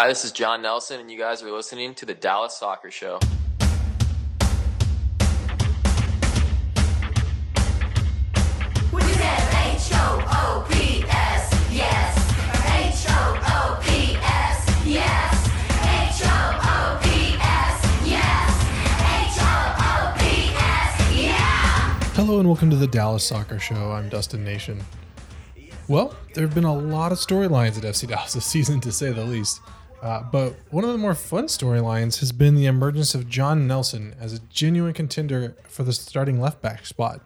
Hi, this is John Nelson, and you guys are listening to the Dallas Soccer Show. Hello and welcome to the Dallas Soccer Show. I'm Dustin Nation. Well, there have been a lot of storylines at FC Dallas this season, to say the least. Uh, but one of the more fun storylines has been the emergence of John Nelson as a genuine contender for the starting left back spot.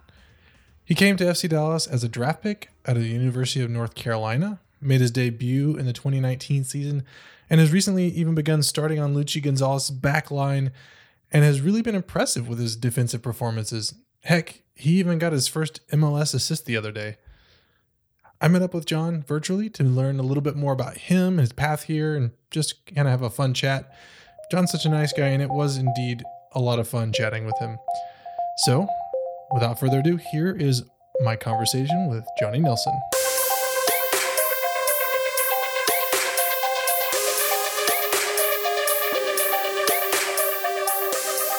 He came to FC Dallas as a draft pick out of the University of North Carolina, made his debut in the 2019 season, and has recently even begun starting on Luchi Gonzalez's back line and has really been impressive with his defensive performances. Heck, he even got his first MLS assist the other day. I met up with John virtually to learn a little bit more about him, his path here, and just kind of have a fun chat. John's such a nice guy, and it was indeed a lot of fun chatting with him. So, without further ado, here is my conversation with Johnny Nelson.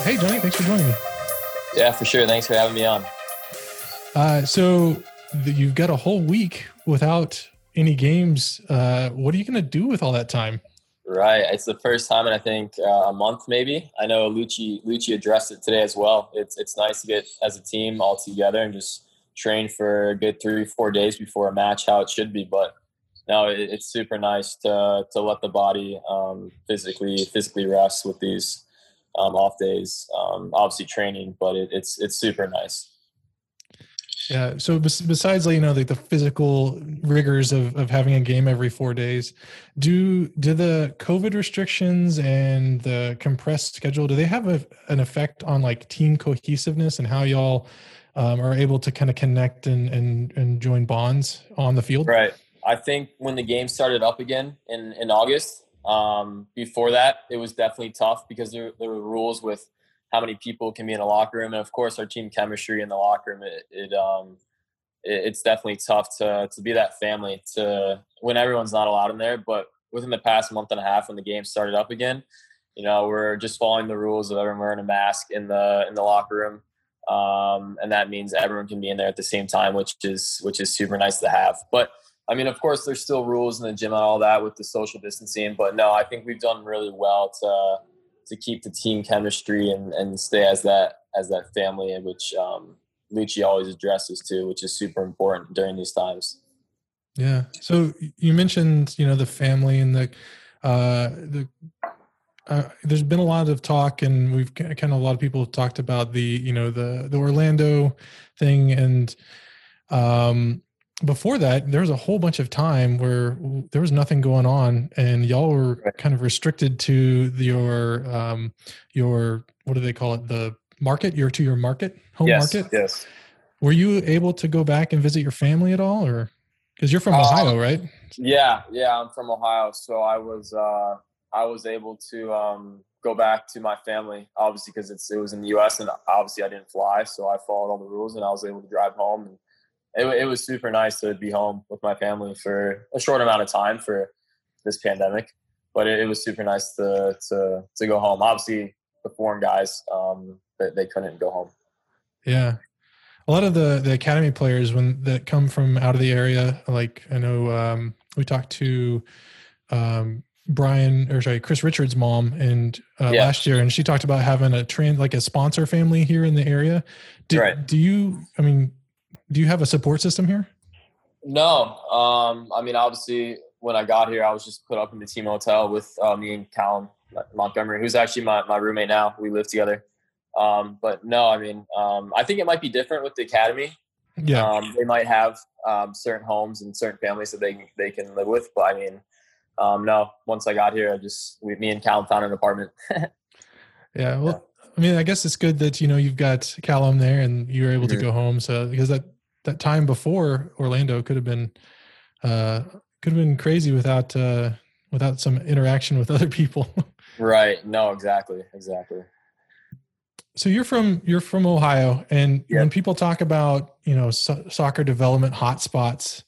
Hey, Johnny, thanks for joining me. Yeah, for sure. Thanks for having me on. Uh, so, you've got a whole week without any games. Uh, what are you going to do with all that time? Right, it's the first time in I think uh, a month, maybe. I know Luchi Luchi addressed it today as well. It's it's nice to get as a team all together and just train for a good three four days before a match, how it should be. But no, it, it's super nice to to let the body um, physically physically rest with these um, off days. Um, obviously training, but it, it's it's super nice. Yeah. So besides, you know, like the physical rigors of, of having a game every four days, do do the COVID restrictions and the compressed schedule do they have a, an effect on like team cohesiveness and how y'all um, are able to kind of connect and, and and join bonds on the field? Right. I think when the game started up again in, in August, um, before that, it was definitely tough because there, there were rules with how many people can be in a locker room. And of course, our team chemistry in the locker room, it, it um, it, it's definitely tough to, to be that family to when everyone's not allowed in there. But within the past month and a half, when the game started up again, you know, we're just following the rules of everyone wearing a mask in the, in the locker room. Um, and that means everyone can be in there at the same time, which is, which is super nice to have. But I mean, of course, there's still rules in the gym and all that with the social distancing. But no, I think we've done really well to to keep the team chemistry and, and stay as that as that family, which um, Luchi always addresses too, which is super important during these times. Yeah. So you mentioned, you know, the family and the uh the uh, there's been a lot of talk and we've kind of a lot of people have talked about the you know the the Orlando thing and um before that there was a whole bunch of time where there was nothing going on and y'all were Right. kind of restricted to your um your what do they call it the market your to your market home yes, market yes. were you able to go back and visit your family at all or because you're from Um, ohio right Yeah, yeah. I'm from Ohio, so I was uh, I was able to um, go back to my family, obviously because it's it was in the U.S. and obviously I didn't fly, so I followed all the rules and I was able to drive home. And it, it was super nice to be home with my family for a short amount of time for this pandemic, but it, it was super nice to to to go home. Obviously, the foreign guys um, they, they couldn't go home. Yeah. A lot of the the academy players when that come from out of the area, like I know um we talked to um Brian or sorry, Chris Richards' mom and uh, Yeah. last year and she talked about having a trans like a sponsor family here in the area. Do, Right. do you I mean do you have a support system here? No, um, I mean obviously when I got here, I was just put up in the team hotel with uh, me and Callum Montgomery, who's actually my, my roommate now. We live together. Um, but no, I mean um, I think it might be different with the academy. Yeah. Um, they might have um, certain homes and certain families that they they can live with. But I mean, um, no. Once I got here, I just we, me and Callum found an apartment. Yeah. Well, I mean, I guess it's good that you know you've got Callum there and you were able to go home. So because that that time before Orlando could have been uh could have been crazy without uh without some interaction with other people. right? No, exactly, exactly. so you're from you're from Ohio, and Yeah. when people talk about you know so- soccer development hotspots,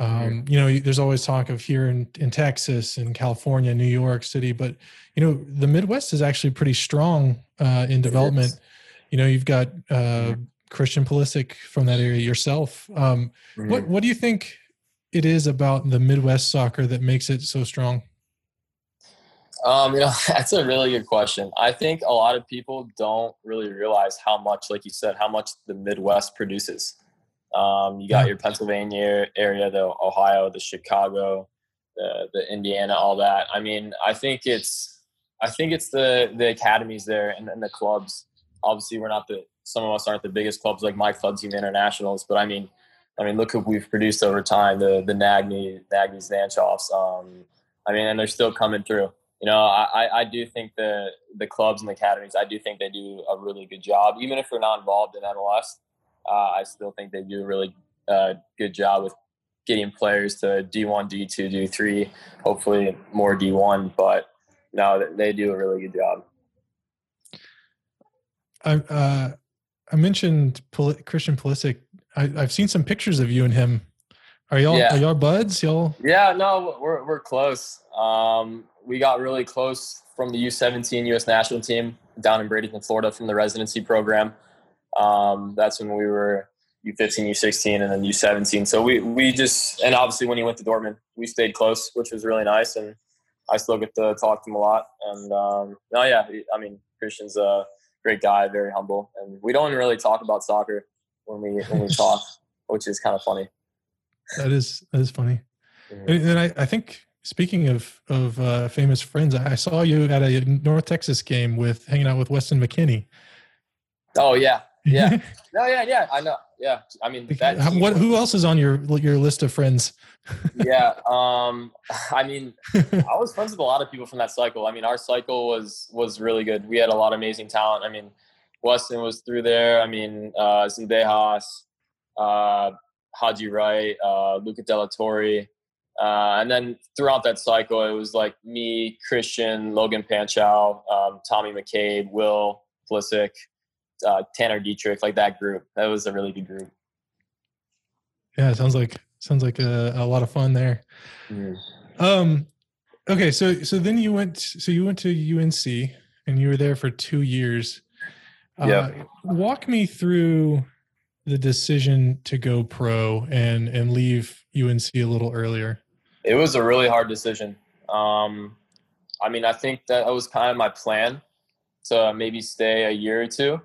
Um, you know, there's always talk of here in, in Texas and California, New York City, but you know, the Midwest is actually pretty strong uh, in development. You know, you've got uh, Christian Pulisic from that area yourself. Um, What what do you think it is about the Midwest soccer that makes it so strong? Um, you know, that's a really good question. I think a lot of people don't really realize how much, like you said, how much the Midwest produces. Um, you got Yeah. your Pennsylvania area, the Ohio, the Chicago, the, the Indiana, all that. I mean, I think it's, I think it's the the academies there and, and the clubs. Obviously, we're not the some of us aren't the biggest clubs like my club team internationals, but I mean, I mean, look who we've produced over time. The the Nagbe, Nagbe's, Nanchoffs. Um, I mean, and they're still coming through you know, I, I- I do think the the clubs and the academies, I do think they do a really good job. Even if they're not involved in MLS, uh, I still think they do a really uh, good job with getting players to D1, D2, D3, hopefully more D1. But no, they- do a really good job. I uh, I mentioned Christian Pulisic. I, I've seen some pictures of you and him. Are y'all Yeah. are y'all buds? Y'all Yeah, no, we're we're close. Um, we got really close from the U17 U.S. national team down in Bradenton, Florida, from the residency program. Um, that's when we were U15, U16, and then U17. So we we just and obviously when he went to Dortmund, we stayed close, which was really nice. And I still get to talk to him a lot. And um, no, yeah, I mean Christian's a great guy, very humble, and we don't really talk about soccer when we when we talk, which is kind of funny. that is that is funny. Mhm. And and I, I think speaking of of uh, famous friends, I saw you at a North Texas game with hanging out with Weston McKennie. Oh yeah, Yeah. No, yeah, yeah, I know. Yeah, I mean what? Who else is on your your list of friends? yeah, um, I mean, I was friends with a lot of people from that cycle. I mean, our cycle was was really good. We had a lot of amazing talent. I mean, Weston was through there. I mean, uh, Zendejas, uh, Haji Wright, uh, Luca de la Torre. Uh, and then throughout that cycle, it was like me, Christian, Logan Panchot, um, Tommy McCabe, Will Pulisic, uh, Tanner Dieterich, like that group. That was a really good group. yeah, sounds like sounds like a, a lot of fun there. Um, okay, so so then you went so you went to UNC and you were there for two years. Uh, Yeah. Walk me through the decision to go pro and and leave UNC a little earlier. It was a really hard decision. Um, I mean, I think that was kind of my plan to maybe stay a year or two.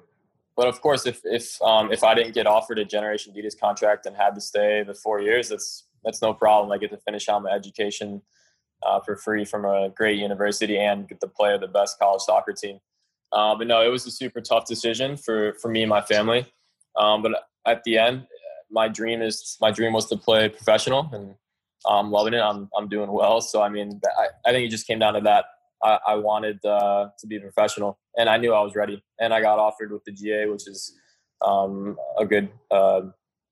But of course, if if um, if I didn't get offered a Generation Adidas contract and had to stay the four years, that's that's no problem. I get to finish out my education uh, for free from a great university and get to play the best college soccer team. Uh, but no, it was a super tough decision for for me and my family. Um, but at the end, my dream is my dream was to play professional, and I'm loving it. I'm I'm doing well. So I mean, I, I think it just came down to that. I, I wanted uh, to be a professional, and I knew I was ready. And I got offered with the GA, which is um, a good uh,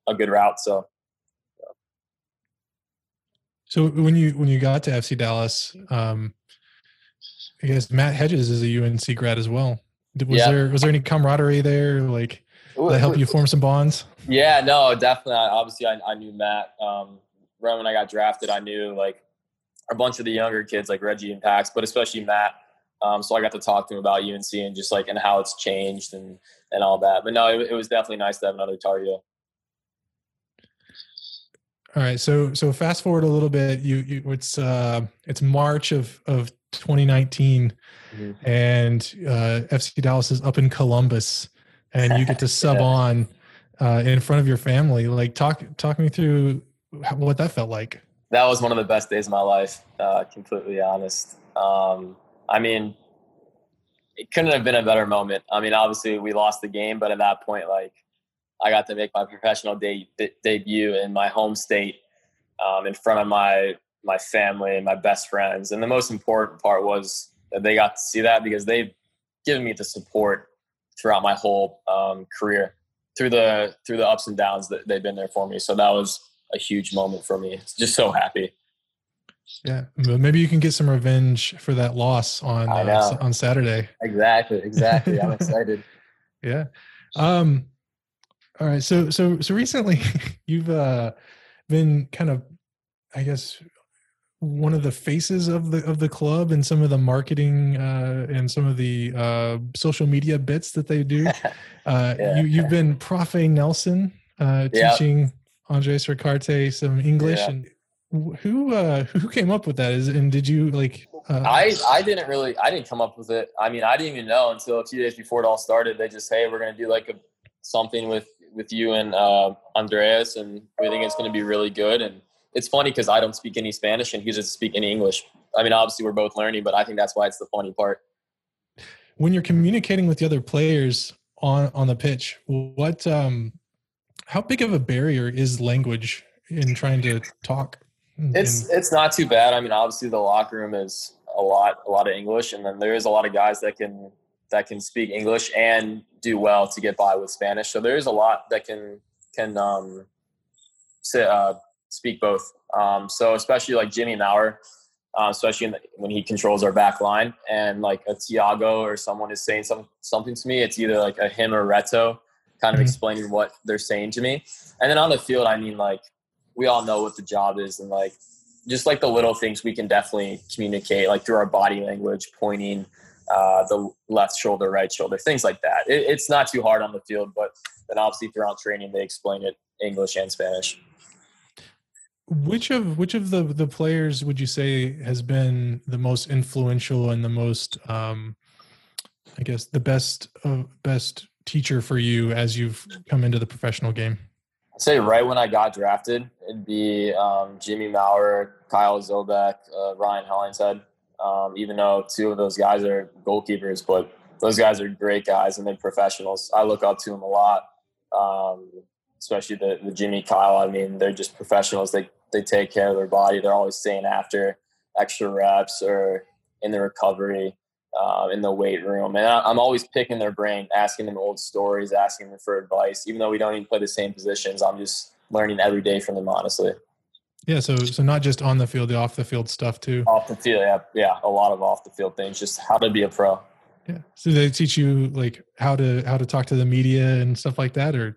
a good route. So So when you when you got to FC Dallas, um, I guess Matt Hedges is a UNC grad as well. Was Yeah. there was there any camaraderie there? Like did that help you form some bonds? Yeah, no, definitely. Obviously, I, I knew Matt. Um, right when I got drafted, I knew like a bunch of the younger kids, like Reggie and Pax, but especially Matt. Um, so I got to talk to him about UNC and just like and how it's changed and and all that. But no, it, it was definitely nice to have another target. All right, so so fast forward a little bit. You, you it's uh it's March of of 2019, Mhm. and uh, FC Dallas is up in Columbus, and you get to sub Yeah. on uh, in front of your family. Like talk talk me through what that felt like. That was one of the best days of my life. Uh, completely honest. Um, I mean, it couldn't have been a better moment. I mean, obviously we lost the game, but at that point, like I got to make my professional de- de- debut in my home state um, in front of my my family and my best friends. And the most important part was that they got to see that because they've given me the support throughout my whole um, career through the through the ups and downs that they've been there for me. So that was a huge moment for me. Just so happy. Yeah, maybe you can get some revenge for that loss on uh, on Saturday. Exactly, exactly. I'm excited. Yeah. Um all right. So so so recently you've uh been kind of I guess one of the faces of the of the club and some of the marketing uh, and some of the uh, social media bits that they do. Uh, Yeah. you you've been Profe Nelson uh, Yeah. teaching Andres Ricaurte some English Yeah. and who uh, who came up with that? Is and did you like? Uh, I I didn't really I didn't come up with it. I mean, I didn't even know until a few days before it all started. They just hey, we're gonna do like a something with with you and uh, Andres, and we think it's gonna be really good. And it's funny because I don't speak any Spanish and he doesn't speak any English. I mean, obviously we're both learning, but I think that's why it's the funny part. when you're communicating with the other players on on the pitch, what um, how big of a barrier is language in trying to talk? And- It's it's not too bad. I mean, obviously the locker room is a lot a lot of English, and then there is a lot of guys that can that can speak English and do well to get by with Spanish. So there is a lot that can can um, say, uh, speak both. Um, so especially like Jimmy Maurer, uh, especially the, when he controls our back line, and like a Thiago or someone is saying some something to me, it's either like a him or Reto, kind of Mhm. explaining what they're saying to me. And then on the field, I mean like we all know what the job is and like just like the little things we can definitely communicate like through our body language pointing uh, the left shoulder right shoulder things like that it, it's not too hard on the field but then obviously throughout training they explain it english and spanish Which of which of the the players would you say has been the most influential and the most, um, I guess, the best uh, best teacher for you as you've come into the professional game? I'd say right when i got drafted it'd be um, jimmy maurer kyle zobeck uh, ryan hollingshead um, even though two of those guys are goalkeepers but those guys are great guys and they're professionals i look up to them a lot um, especially the, the Jimmy Kyle. I mean, they're just professionals. They they take care of their body. They're always staying after extra reps or in the recovery, uh, in the weight room. And I, I'm always picking their brain, asking them old stories, asking them for advice. Even though we don't even play the same positions, I'm just learning every day from them. Honestly, Yeah, so so not just on the field, the off the field stuff too. off the field, yeah, yeah, a lot of off the field things, just how to be a pro. Yeah. So they teach you like how to how to talk to the media and stuff like that, or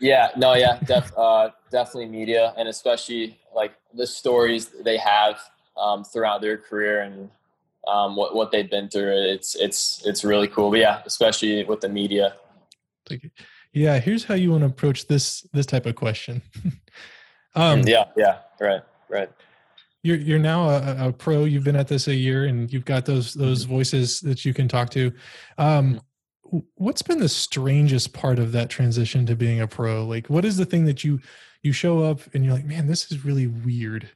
Yeah, no, yeah, def, uh, definitely media, and especially like the stories they have um, throughout their career and um, what what they've been through. It's it's it's really cool. But yeah, especially with the media. like, yeah, here's how you want to approach this this type of question. um, yeah, yeah, right, right. you're you're now a, a pro. You've been at this a year, and you've got those those voices that you can talk to. Um, what's been the strangest part of that transition to being a pro? Like, what is the thing that you you show up and you're like, man, this is really weird.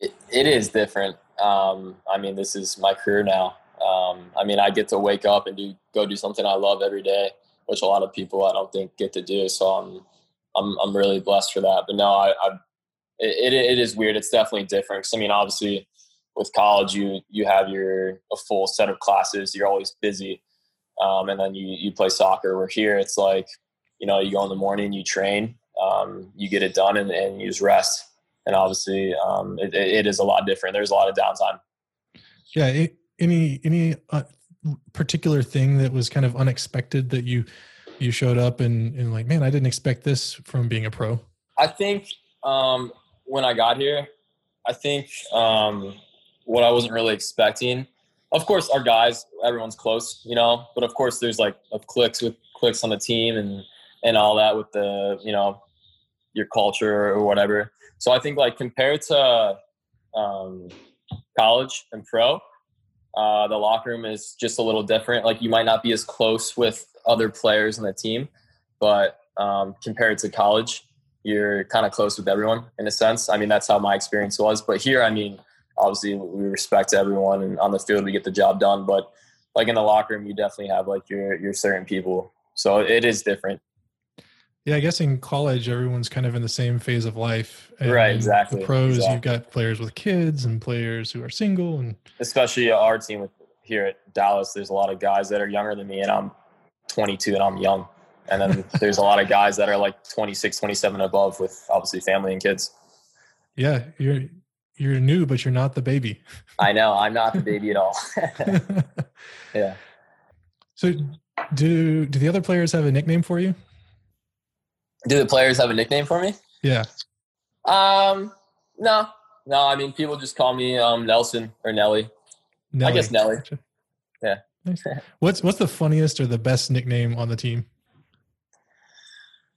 It, it is different. Um, I mean, this is my career now. Um, I mean, I get to wake up and do go do something I love every day, which a lot of people I don't think get to do. So I'm I'm I'm really blessed for that. But no, I, I it, it is weird. It's definitely different. 'Cause, I mean, obviously, with college, you you have your a full set of classes. You're always busy, um, and then you you play soccer. We're here, it's like you know, you go in the morning, you train, um, you get it done, and, and you just rest and obviously um, it, it is a lot different. There's a lot of downtime. Yeah. any any uh, particular thing that was kind of unexpected that you you showed up and and like, man, I didn't expect this from being a pro. I think um, when I got here, I think um, what I wasn't really expecting. Of course, our guys, everyone's close, you know. But of course, there's like of clicks with clicks on the team and and all that with the you know your culture or whatever. So I think like compared to um, college and pro, uh, the locker room is just a little different. Like you might not be as close with other players in the team, but um, compared to college, you're kind of close with everyone in a sense. I mean, that's how my experience was. But here, I mean, obviously we respect everyone, and on the field we get the job done. But like in the locker room, you definitely have like your your certain people. So it is different. Yeah, I guess in college everyone's kind of in the same phase of life. Right, exactly, The pros, exactly. you've got players with kids and players who are single, and especially our team with, here at Dallas. There's a lot of guys that are younger than me, and I'm 22 and I'm young. And then there's a lot of guys that are like 26, 27 above with obviously family and kids. yeah, you're you're new, but you're not the baby. I know I'm not the baby at all. yeah. so, do do the other players have a nickname for you? Do the players have a nickname for me? Yeah, Um, No, no. I mean, people just call me um, Nelson or Nelly. I guess Nelly. Gotcha. Yeah. What's what's the funniest or the best nickname on the team?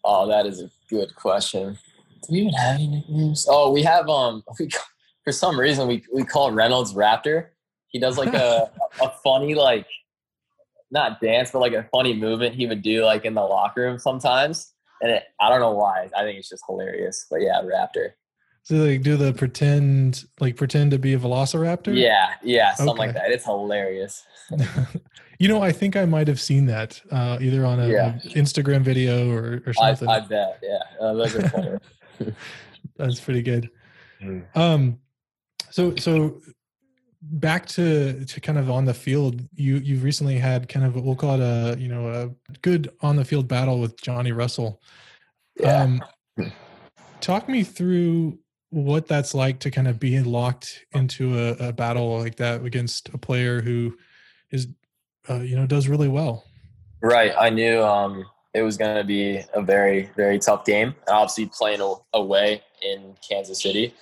Oh, that is a good question. Do we even have any nicknames? Oh, we have um we for some reason we we call Reynolds Raptor. He does like a a funny like not dance but like a funny movement he would do like in the locker room sometimes. And it, I don't know why. I think it's just hilarious. But yeah, Raptor. So like do the pretend like pretend to be a velociraptor? Yeah, yeah, something like that. It's hilarious. you know, I think I might have seen that uh, either on a, Yeah. Instagram video or, or something. I bet. Yeah, uh, those. That's pretty good. Mm. Um, so so back to to kind of on the field, you you've recently had kind of we'll call it a you know a good on the field battle with Johnny Russell. Yeah. Um, talk me through what that's like to kind of be locked into a, a battle like that against a player who is uh, you know does really well. Right. I knew um, it was going to be a very, very tough game. Obviously, playing away in Kansas City,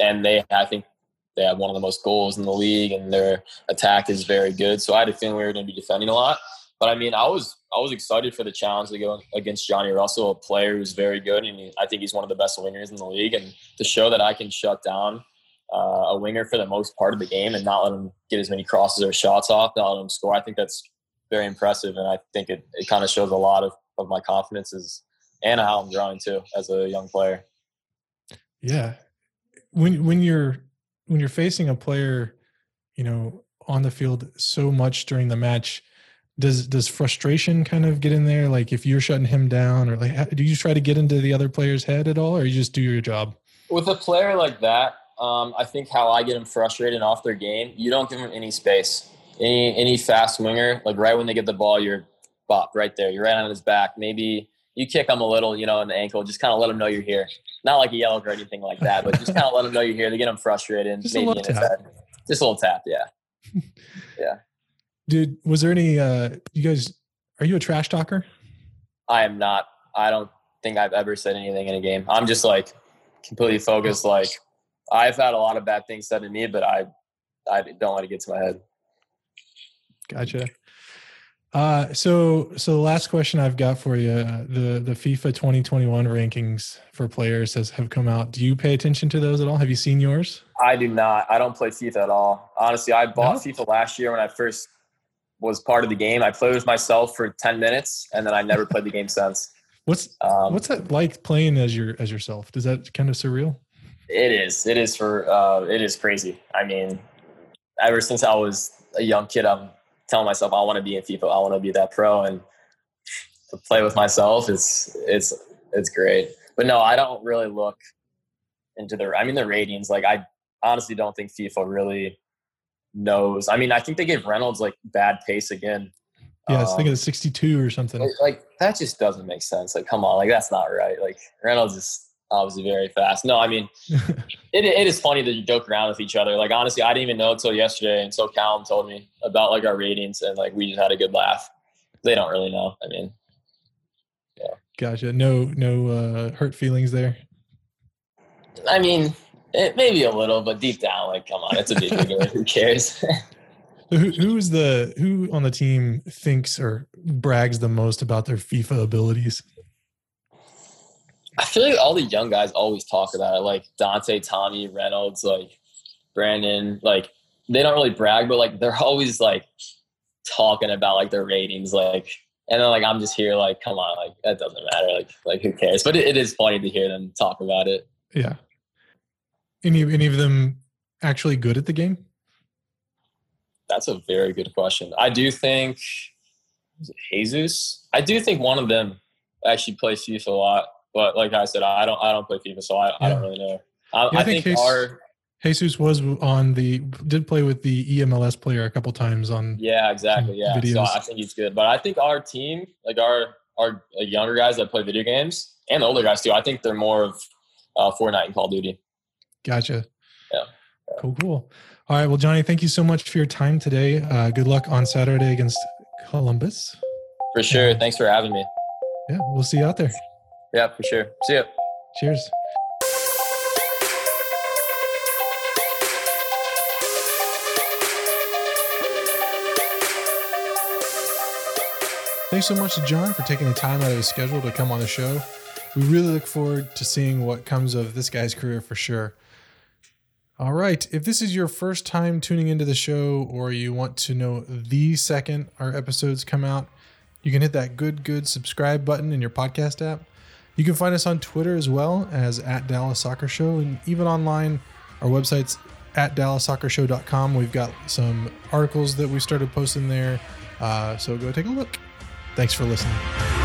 and they, I think, they have one of the most goals in the league, and their attack is very good. So I had a feeling we were going to be defending a lot. But I mean, I was, I was excited for the challenge to go against Johnny Russell, a player who's very good, and I think he's one of the best wingers in the league. And to show that I can shut down uh, a winger for the most part of the game and not let him get as many crosses or shots off, not let him score, I think that's very impressive, and I think it, it kind of shows a lot of, of my confidence is and how I'm growing too as a young player. Yeah. When when you're when you're facing a player, you know, on the field so much during the match, does does frustration kind of get in there? Like if you're shutting him down, or like, do you try to get into the other player's head at all, or you just do your job? With a player like that, um, I think how I get them frustrated off their game, you don't give them any space. Any any fast winger, like right when they get the ball, you're bop right there. You're right on his back. Maybe you kick them a little, you know, in the ankle. Just kind of let them know you're here. Not like a yellow or anything like that, but just kind of let them know you're here. They get them frustrated. and Just a maybe little tap. head. Just a little tap, Yeah. yeah. Dude, was there any? uh You guys, are you a trash talker? I am not. I don't think I've ever said anything in a game. I'm just like completely focused. Like I've had a lot of bad things said to me, but I I don't let it get to my head. Gotcha. Uh, so so the last question I've got for you, uh, the the FIFA 2021 rankings for players has have come out. Do you pay attention to those at all? Have you seen yours? I do not. I don't play FIFA at all. Honestly, I bought No? FIFA last year when I first was part of the game. I played with myself for 10 minutes and then I never played the game since. What's Um, what's that like playing as your as yourself? Does that kind of surreal? It is. It is for. Uh, it is crazy. I mean, ever since I was a young kid, I'm telling myself I want to be in FIFA. I want to be that pro, and to play with myself, it's it's it's great. But no, I don't really look into the. I mean, the ratings. Like, I honestly don't think FIFA really knows. I mean, I think they gave Reynolds like bad pace again. Yeah, I was Um, thinking of 62 or something. like, like, that just doesn't make sense. Like, come on, like that's not right. Like Reynolds is obviously very fast. No, I mean, it, it is funny that you joke around with each other. Like honestly, I didn't even know until yesterday, until Callum told me about like our ratings, and like we just had a good laugh. They don't really know. I mean, yeah. Gotcha. No no uh, hurt feelings there. I mean, it maybe a little, but deep down, like, come on, it's a video game. Who cares? Who who's the who on the team thinks or brags the most about their FIFA abilities? I feel like all the young guys always talk about it, like Dante, Tommy, Reynolds, like Brandon. Like they don't really brag, but like they're always like talking about like their ratings, like. And then like I'm just here, like, come on, like that doesn't matter, like, like who cares? But it, it is funny to hear them talk about it. Yeah. Any any of them actually good at the game? That's a very good question. I do think is it Jesus. I do think one of them actually plays FIFA a lot, but like I said, I don't. I don't play FIFA, so I, I don't really know. I, Yeah, I think think Jesus- our Jesus was on the did play with the EMLS player a couple times on yeah, exactly, yeah. So. I think he's good, but I think our team, like our our younger guys that play video games and the older guys too, I think they're more of uh, Fortnite and Call of Duty. Gotcha. Yeah. Cool, cool. All right. Well, Johnny, thank you so much for your time today. Uh, good luck on Saturday against Columbus. For sure. Thanks for having me. Yeah, we'll see you out there. Yeah, for sure. See ya. Cheers. Thanks so much to John for taking the time out of his schedule to come on the show. We really look forward to seeing what comes of this guy's career for sure. All right. If this is your first time tuning into the show or you want to know the second our episodes come out, you can hit that good, good subscribe button in your podcast app. You can find us on Twitter as well as at Dallas Soccer Show and even online. Our website's at DallasSoccerShow.com. We've got some articles that we started posting there. Uh, so go take a look. Thanks for listening.